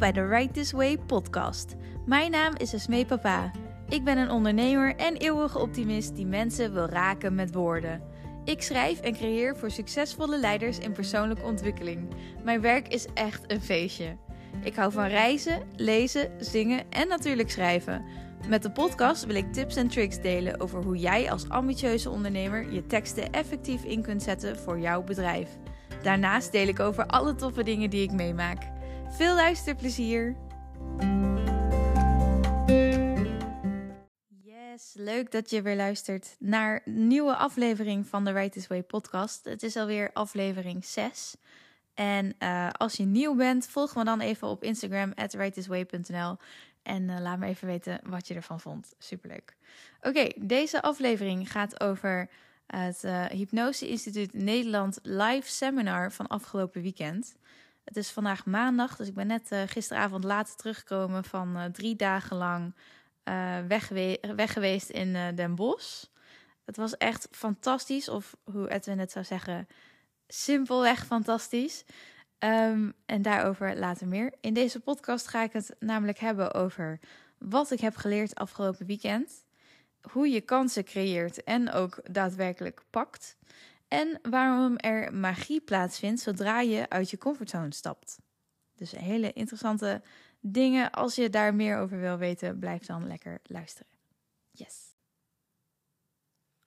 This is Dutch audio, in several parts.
bij de Right This Way podcast. Mijn naam is Esmee Papa. Ik ben een ondernemer en eeuwige optimist die mensen wil raken met woorden. Ik schrijf en creëer voor succesvolle leiders in persoonlijke ontwikkeling. Mijn werk is echt een feestje. Ik hou van reizen, lezen, zingen en natuurlijk schrijven. Met de podcast wil ik tips en tricks delen over hoe jij als ambitieuze ondernemer je teksten effectief in kunt zetten voor jouw bedrijf. Daarnaast deel ik over alle toffe dingen die ik meemaak. Veel luisterplezier! Yes, leuk dat je weer luistert naar een nieuwe aflevering van de Right This Way podcast. Het is alweer aflevering 6. En uh, als je nieuw bent, volg me dan even op Instagram, at. En uh, laat me even weten wat je ervan vond. Superleuk. Oké, deze aflevering gaat over het uh, Hypnose Instituut Nederland live seminar van afgelopen weekend. Het is vandaag maandag, dus ik ben net uh, gisteravond laat teruggekomen van uh, drie dagen lang weg, weg, geweest in Den Bosch. Het was echt fantastisch, of hoe Edwin het zou zeggen, simpelweg fantastisch. Um, en daarover later meer. In deze podcast ga ik het namelijk hebben over wat ik heb geleerd afgelopen weekend hoe je kansen creëert en ook daadwerkelijk pakt. En waarom er magie plaatsvindt zodra je uit je comfortzone stapt. Dus hele interessante dingen. Als je daar meer over wil weten, blijf dan lekker luisteren. Yes.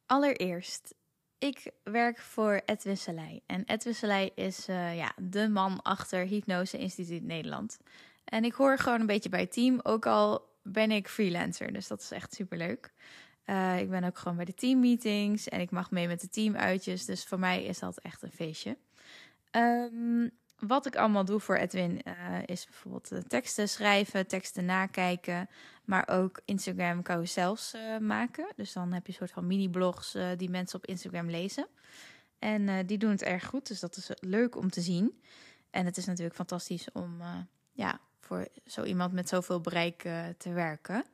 Allereerst, ik werk voor Edwin Selei. En Edwin Selei is uh, ja, de man achter Hypnose Instituut Nederland. En ik hoor gewoon een beetje bij het team, ook al ben ik freelancer. Dus dat is echt super leuk. Uh, ik ben ook gewoon bij de teammeetings en ik mag mee met de teamuitjes. Dus voor mij is dat echt een feestje. Um, wat ik allemaal doe voor Edwin uh, is bijvoorbeeld uh, teksten schrijven, teksten nakijken, maar ook Instagram carousels maken. Dus dan heb je een soort van mini-blogs die mensen op Instagram lezen. En die doen het erg goed, dus dat is leuk om te zien. En het is natuurlijk fantastisch om ja, voor zo iemand met zoveel bereik te werken.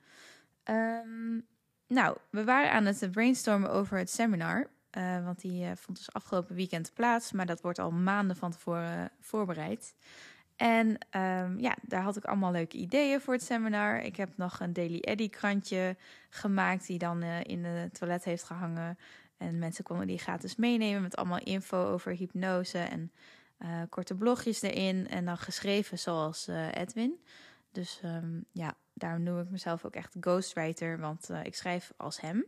Um, nou, we waren aan het brainstormen over het seminar. Uh, want die uh, vond dus afgelopen weekend plaats, maar dat wordt al maanden van tevoren voorbereid. En um, ja, daar had ik allemaal leuke ideeën voor het seminar. Ik heb nog een Daily Eddy krantje gemaakt die dan uh, in de toilet heeft gehangen. En mensen konden die gratis meenemen met allemaal info over hypnose en korte blogjes erin. En dan geschreven zoals Edwin. Dus um, ja, daarom noem ik mezelf ook echt ghostwriter, want uh, ik schrijf als hem.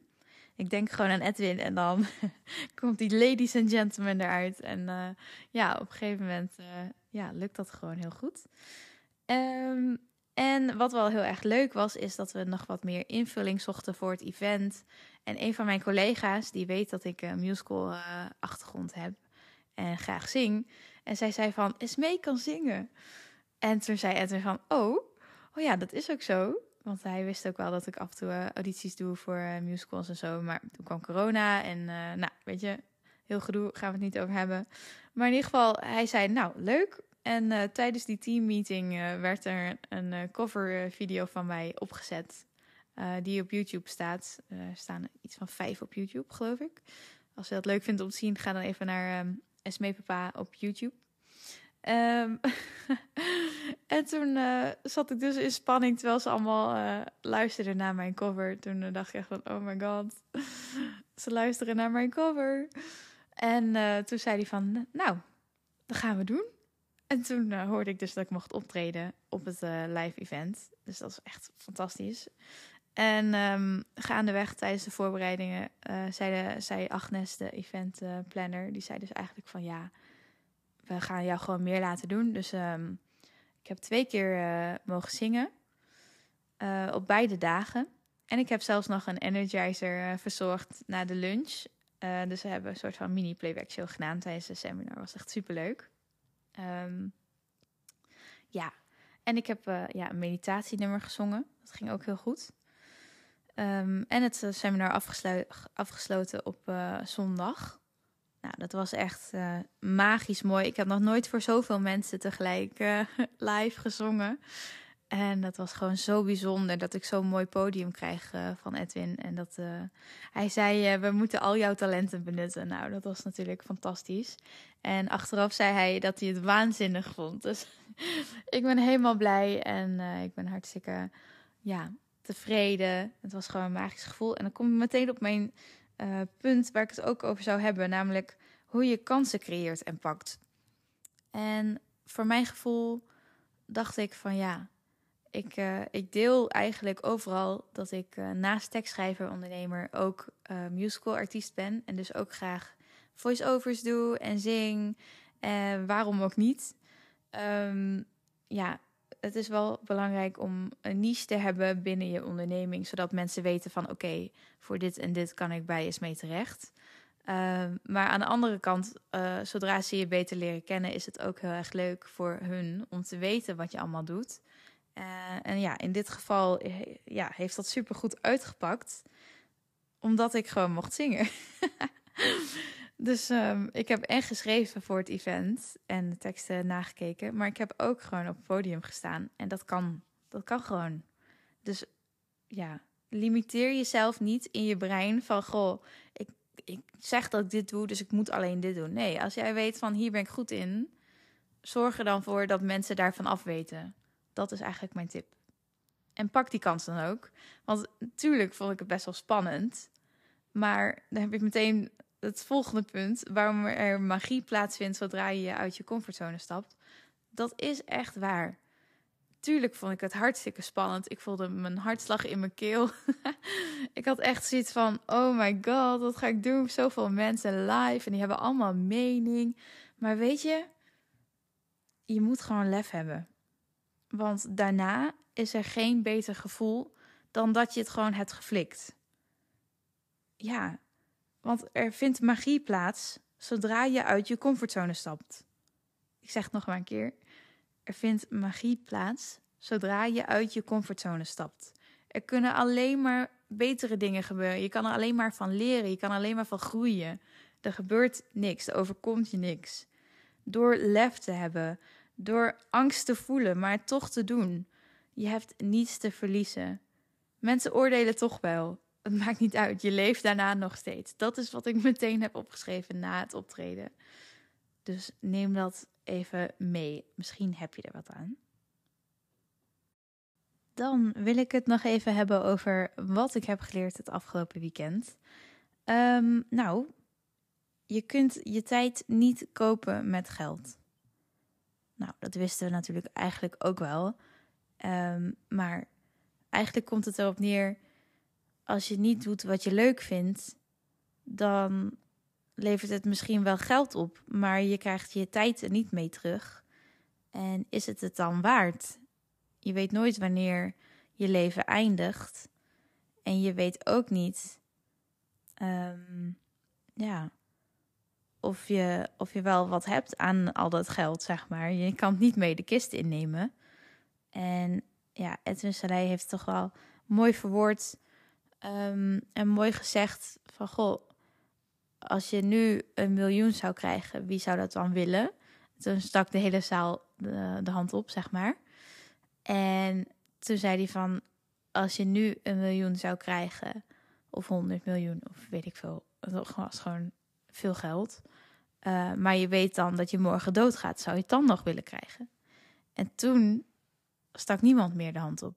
Ik denk gewoon aan Edwin en dan komt die ladies and gentlemen eruit. En uh, ja, op een gegeven moment uh, ja, lukt dat gewoon heel goed. Um, en wat wel heel erg leuk was, is dat we nog wat meer invulling zochten voor het event. En een van mijn collega's, die weet dat ik een musical achtergrond heb en graag zing. En zij zei van, Esmee kan zingen. En toen zei Edwin van, oh, Oh ja, dat is ook zo. Want hij wist ook wel dat ik af en toe uh, audities doe voor uh, musicals en zo. Maar toen kwam corona en uh, nou, weet je, heel gedoe, gaan we het niet over hebben. Maar in ieder geval, hij zei, nou, leuk. En tijdens die teammeeting werd er een cover video van mij opgezet. die op YouTube staat. er staan iets van vijf op YouTube, geloof ik. Als je dat leuk vindt om te zien, ga dan even naar um, Esmee Papa op YouTube. Um, en toen uh, zat ik dus in spanning terwijl ze allemaal uh, luisterden naar mijn cover. Toen uh, dacht ik echt van, oh my god, ze luisteren naar mijn cover. En toen zei hij van, nou, dat gaan we doen. En toen hoorde ik dus dat ik mocht optreden op het live event. Dus dat is echt fantastisch. En um, gaandeweg tijdens de voorbereidingen zei, de, zei Agnes, de event planner, die zei dus eigenlijk van ja we gaan jou gewoon meer laten doen. Dus um, ik heb twee keer uh, mogen zingen. Uh, op beide dagen. En ik heb zelfs nog een energizer uh, verzorgd na de lunch. dus we hebben een soort van mini playback show gedaan tijdens de seminar. Was echt super leuk. Um, ja, en ik heb ja, een meditatienummer gezongen. Dat ging ook heel goed. Um, en het seminar afgeslo afgesloten op zondag. Nou, dat was echt uh, magisch mooi. Ik heb nog nooit voor zoveel mensen tegelijk uh, live gezongen. En dat was gewoon zo bijzonder dat ik zo'n mooi podium krijg uh, van Edwin. En dat hij zei: We moeten al jouw talenten benutten. Nou, dat was natuurlijk fantastisch. En achteraf zei hij dat hij het waanzinnig vond. Dus ik ben helemaal blij en ik ben hartstikke ja, tevreden. Het was gewoon een magisch gevoel. En dan kom ik meteen op mijn uh, punt waar ik het ook over zou hebben, namelijk hoe je kansen creëert en pakt. En voor mijn gevoel dacht ik van ja, ik, uh, ik deel eigenlijk overal dat ik uh, naast tekstschrijver, ondernemer ook musical artiest ben. En dus ook graag voice-overs doe en zing. En waarom ook niet? Um, ja, het is wel belangrijk om een niche te hebben binnen je onderneming. Zodat mensen weten van oké, voor dit en dit kan ik bij eens mee terecht. Uh, maar aan de andere kant, uh, zodra ze je beter leren kennen, is het ook heel erg leuk voor hun om te weten wat je allemaal doet. Uh, en ja, in dit geval ja, heeft dat super goed uitgepakt, omdat ik gewoon mocht zingen. dus um, ik heb en geschreven voor het event en de teksten nagekeken, maar ik heb ook gewoon op het podium gestaan en dat kan, dat kan gewoon. Dus ja, limiteer jezelf niet in je brein van goh, ik ik zeg dat ik dit doe, dus ik moet alleen dit doen. Nee, als jij weet van hier ben ik goed in, zorg er dan voor dat mensen daarvan afweten. Dat is eigenlijk mijn tip. En pak die kans dan ook. Want natuurlijk vond ik het best wel spannend. Maar dan heb je meteen het volgende punt. Waarom er magie plaatsvindt zodra je uit je comfortzone stapt. Dat is echt waar tuurlijk vond ik het hartstikke spannend. Ik voelde mijn hartslag in mijn keel. ik had echt zoiets van: oh my god, wat ga ik doen? Zoveel mensen live en die hebben allemaal mening. Maar weet je, je moet gewoon lef hebben. Want daarna is er geen beter gevoel dan dat je het gewoon hebt geflikt. Ja, want er vindt magie plaats zodra je uit je comfortzone stapt. Ik zeg het nog maar een keer. Er vindt magie plaats zodra je uit je comfortzone stapt. Er kunnen alleen maar betere dingen gebeuren. Je kan er alleen maar van leren. Je kan alleen maar van groeien. Er gebeurt niks. Er overkomt je niks. Door lef te hebben. Door angst te voelen, maar toch te doen. Je hebt niets te verliezen. Mensen oordelen toch wel. Het maakt niet uit. Je leeft daarna nog steeds. Dat is wat ik meteen heb opgeschreven na het optreden. Dus neem dat even mee. Misschien heb je er wat aan. Dan wil ik het nog even hebben over wat ik heb geleerd het afgelopen weekend. Um, nou, je kunt je tijd niet kopen met geld. Nou, dat wisten we natuurlijk eigenlijk ook wel. Um, maar eigenlijk komt het erop neer: als je niet doet wat je leuk vindt, dan levert het misschien wel geld op, maar je krijgt je tijd er niet mee terug. En is het het dan waard? Je weet nooit wanneer je leven eindigt. En je weet ook niet um, ja, of, je, of je wel wat hebt aan al dat geld, zeg maar. Je kan het niet mee de kist innemen. En ja, Edwin Salai heeft toch wel mooi verwoord um, en mooi gezegd van... Goh, als je nu een miljoen zou krijgen, wie zou dat dan willen? Toen stak de hele zaal de, de hand op, zeg maar. En toen zei hij van, als je nu een miljoen zou krijgen, of 100 miljoen, of weet ik veel, dat was gewoon veel geld. Uh, maar je weet dan dat je morgen doodgaat, zou je het dan nog willen krijgen? En toen stak niemand meer de hand op.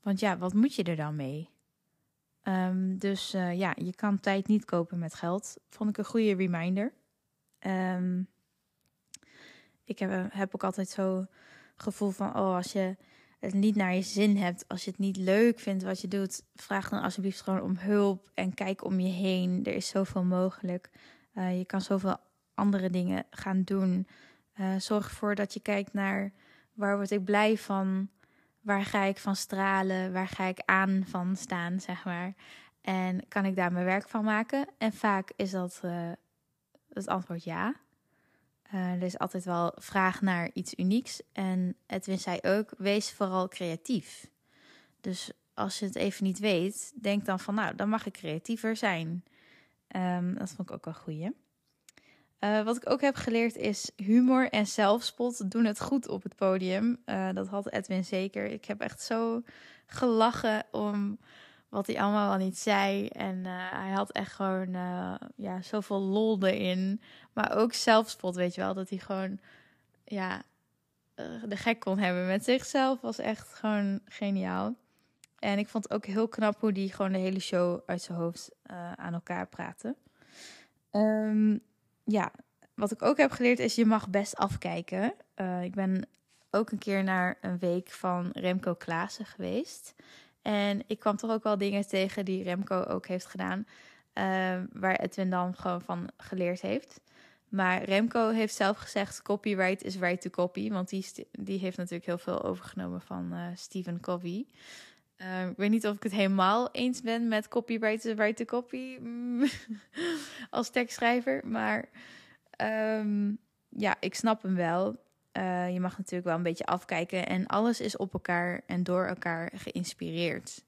Want ja, wat moet je er dan mee? Um, dus uh, ja, je kan tijd niet kopen met geld. Vond ik een goede reminder. Um, ik heb, heb ook altijd zo gevoel van, oh, als je het niet naar je zin hebt, als je het niet leuk vindt wat je doet, vraag dan alsjeblieft gewoon om hulp en kijk om je heen. Er is zoveel mogelijk. Uh, je kan zoveel andere dingen gaan doen. Zorg ervoor dat je kijkt naar waar word ik blij van, waar ga ik van stralen, waar ga ik aan van staan, zeg maar. En kan ik daar mijn werk van maken? En vaak is dat uh, het antwoord ja. Uh, er is altijd wel vraag naar iets unieks. En Edwin zei ook: wees vooral creatief. Dus als je het even niet weet, denk dan van: nou, dan mag ik creatiever zijn. Um, dat vond ik ook wel goeie. Uh, wat ik ook heb geleerd is humor en zelfspot doen het goed op het podium. Uh, dat had Edwin zeker. Ik heb echt zo gelachen om wat hij allemaal wel niet zei. En uh, hij had echt gewoon ja, zoveel lol erin. Maar ook zelfspot, weet je wel. Dat hij gewoon ja, de gek kon hebben met zichzelf. Was echt gewoon geniaal. En ik vond ook heel knap hoe die gewoon de hele show uit zijn hoofd aan elkaar praatte. Um, ja, wat ik ook heb geleerd is je mag best afkijken. Uh, ik ben ook een keer naar een week van Remco Klaassen geweest. En ik kwam toch ook wel dingen tegen die Remco ook heeft gedaan. Uh, waar Edwin dan gewoon van geleerd heeft. Maar Remco heeft zelf gezegd: copyright is right to copy. Want die, die heeft natuurlijk heel veel overgenomen van uh, Stephen Covey. Uh, ik weet niet of ik het helemaal eens ben met copyright to copy als tekstschrijver. Maar um, ja, ik snap hem wel. Uh, je mag natuurlijk wel een beetje afkijken. En alles is op elkaar en door elkaar geïnspireerd.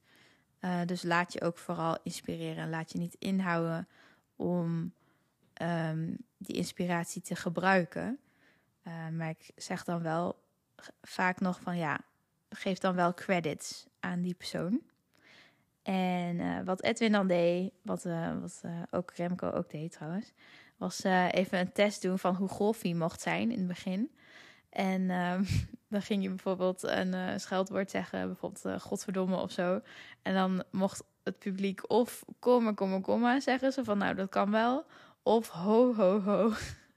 Uh, dus laat je ook vooral inspireren. Laat je niet inhouden om um, die inspiratie te gebruiken. Maar ik zeg dan wel vaak nog van ja, geef dan wel credits aan die persoon. En uh, wat Edwin dan deed, wat, uh, wat ook Remco ook deed trouwens, was even een test doen van hoe golf hij mocht zijn in het begin. En ehm, dan ging je bijvoorbeeld een scheldwoord zeggen, bijvoorbeeld godverdomme of zo. En dan mocht het publiek of komma, komma, komma zeggen. Zo van, nou, dat kan wel of ho, ho, ho.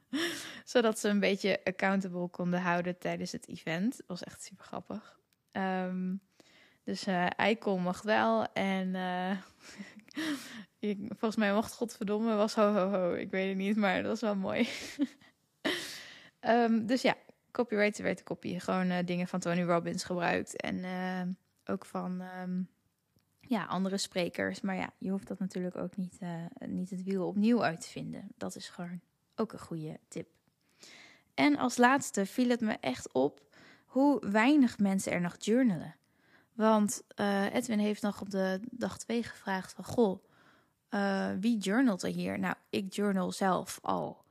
Zodat ze een beetje accountable konden houden tijdens het event. Dat was echt super grappig. Um, dus uh, Eikel mocht wel. En ik, volgens mij mocht Godverdomme was ho. Ik weet het niet, maar dat was wel mooi. um, dus ja, copyright werd de kopie. Gewoon uh, dingen van Tony Robbins gebruikt. En ook van... Um, ja, andere sprekers. Maar ja, je hoeft dat natuurlijk ook niet, niet het wiel opnieuw uit te vinden. Dat is gewoon ook een goede tip. En als laatste viel het me echt op hoe weinig mensen er nog journalen. Want uh, Edwin heeft nog op de dag 2 gevraagd van... Goh, uh, wie journalt er hier? Nou, ik journal zelf al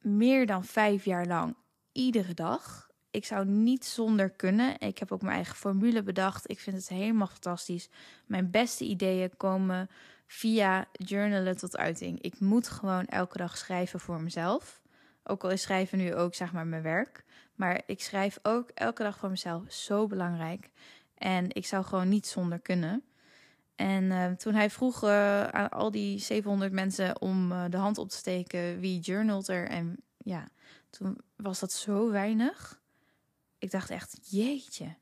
meer dan vijf jaar lang iedere dag ik zou niet zonder kunnen. Ik heb ook mijn eigen formule bedacht. Ik vind het helemaal fantastisch. Mijn beste ideeën komen via journalen tot uiting. Ik moet gewoon elke dag schrijven voor mezelf. Ook al is schrijven nu ook zeg maar mijn werk. Maar ik schrijf ook elke dag voor mezelf. Zo belangrijk. En ik zou gewoon niet zonder kunnen. En uh, toen hij vroeg uh, aan al die 700 mensen om uh, de hand op te steken wie journalt er. En ja, toen was dat zo weinig ik dacht echt, jeetje.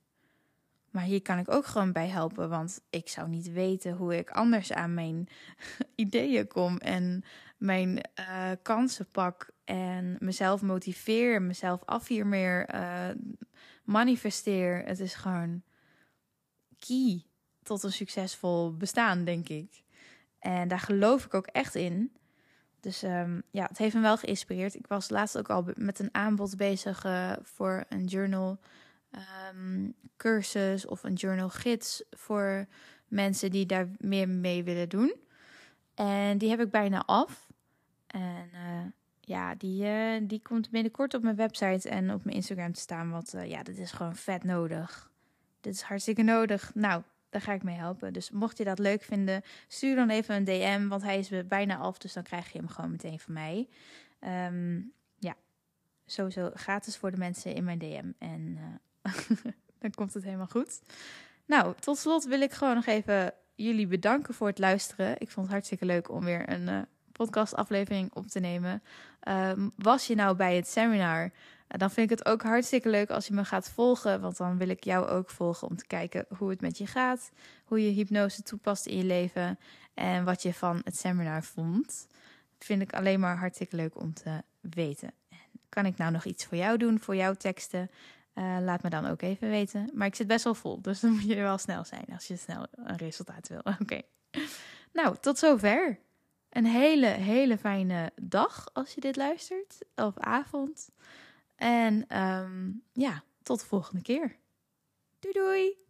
Maar hier kan ik ook gewoon bij helpen, want ik zou niet weten hoe ik anders aan mijn ideeën kom en mijn kansen pak en mezelf motiveer, mezelf affirmeer, uh, manifesteer. Het is gewoon key tot een succesvol bestaan, denk ik. En daar geloof ik ook echt in. Dus um, ja, het heeft me wel geïnspireerd. Ik was laatst ook al met een aanbod bezig uh, voor een journal um, cursus of een journal gids voor mensen die daar meer mee willen doen. En die heb ik bijna af. En uh, ja, die, uh, die komt binnenkort op mijn website en op mijn Instagram te staan. Want ja, dit is gewoon vet nodig. Dit is hartstikke nodig. Nou, daar ga ik mee helpen. Dus mocht je dat leuk vinden, stuur dan even een DM, want hij is bijna af, dus dan krijg je hem gewoon meteen van mij. Um, ja, sowieso gratis voor de mensen in mijn DM en uh, dan komt het helemaal goed. Nou, tot slot wil ik gewoon nog even jullie bedanken voor het luisteren. Ik vond het hartstikke leuk om weer een podcastaflevering op te nemen. Um, was je nou bij het seminar? dan vind ik het ook hartstikke leuk als je me gaat volgen. Want dan wil ik jou ook volgen om te kijken hoe het met je gaat. Hoe je hypnose toepast in je leven. En wat je van het seminar vond. vind ik alleen maar hartstikke leuk om te weten. Kan ik nou nog iets voor jou doen, voor jouw teksten? Uh, laat me dan ook even weten. Maar ik zit best wel vol, dus dan moet je wel snel zijn als je snel een resultaat wil. Oké. Nou, tot zover. Een hele, hele fijne dag als je dit luistert. Of avond. En um, ja, tot de volgende keer. Doei doei!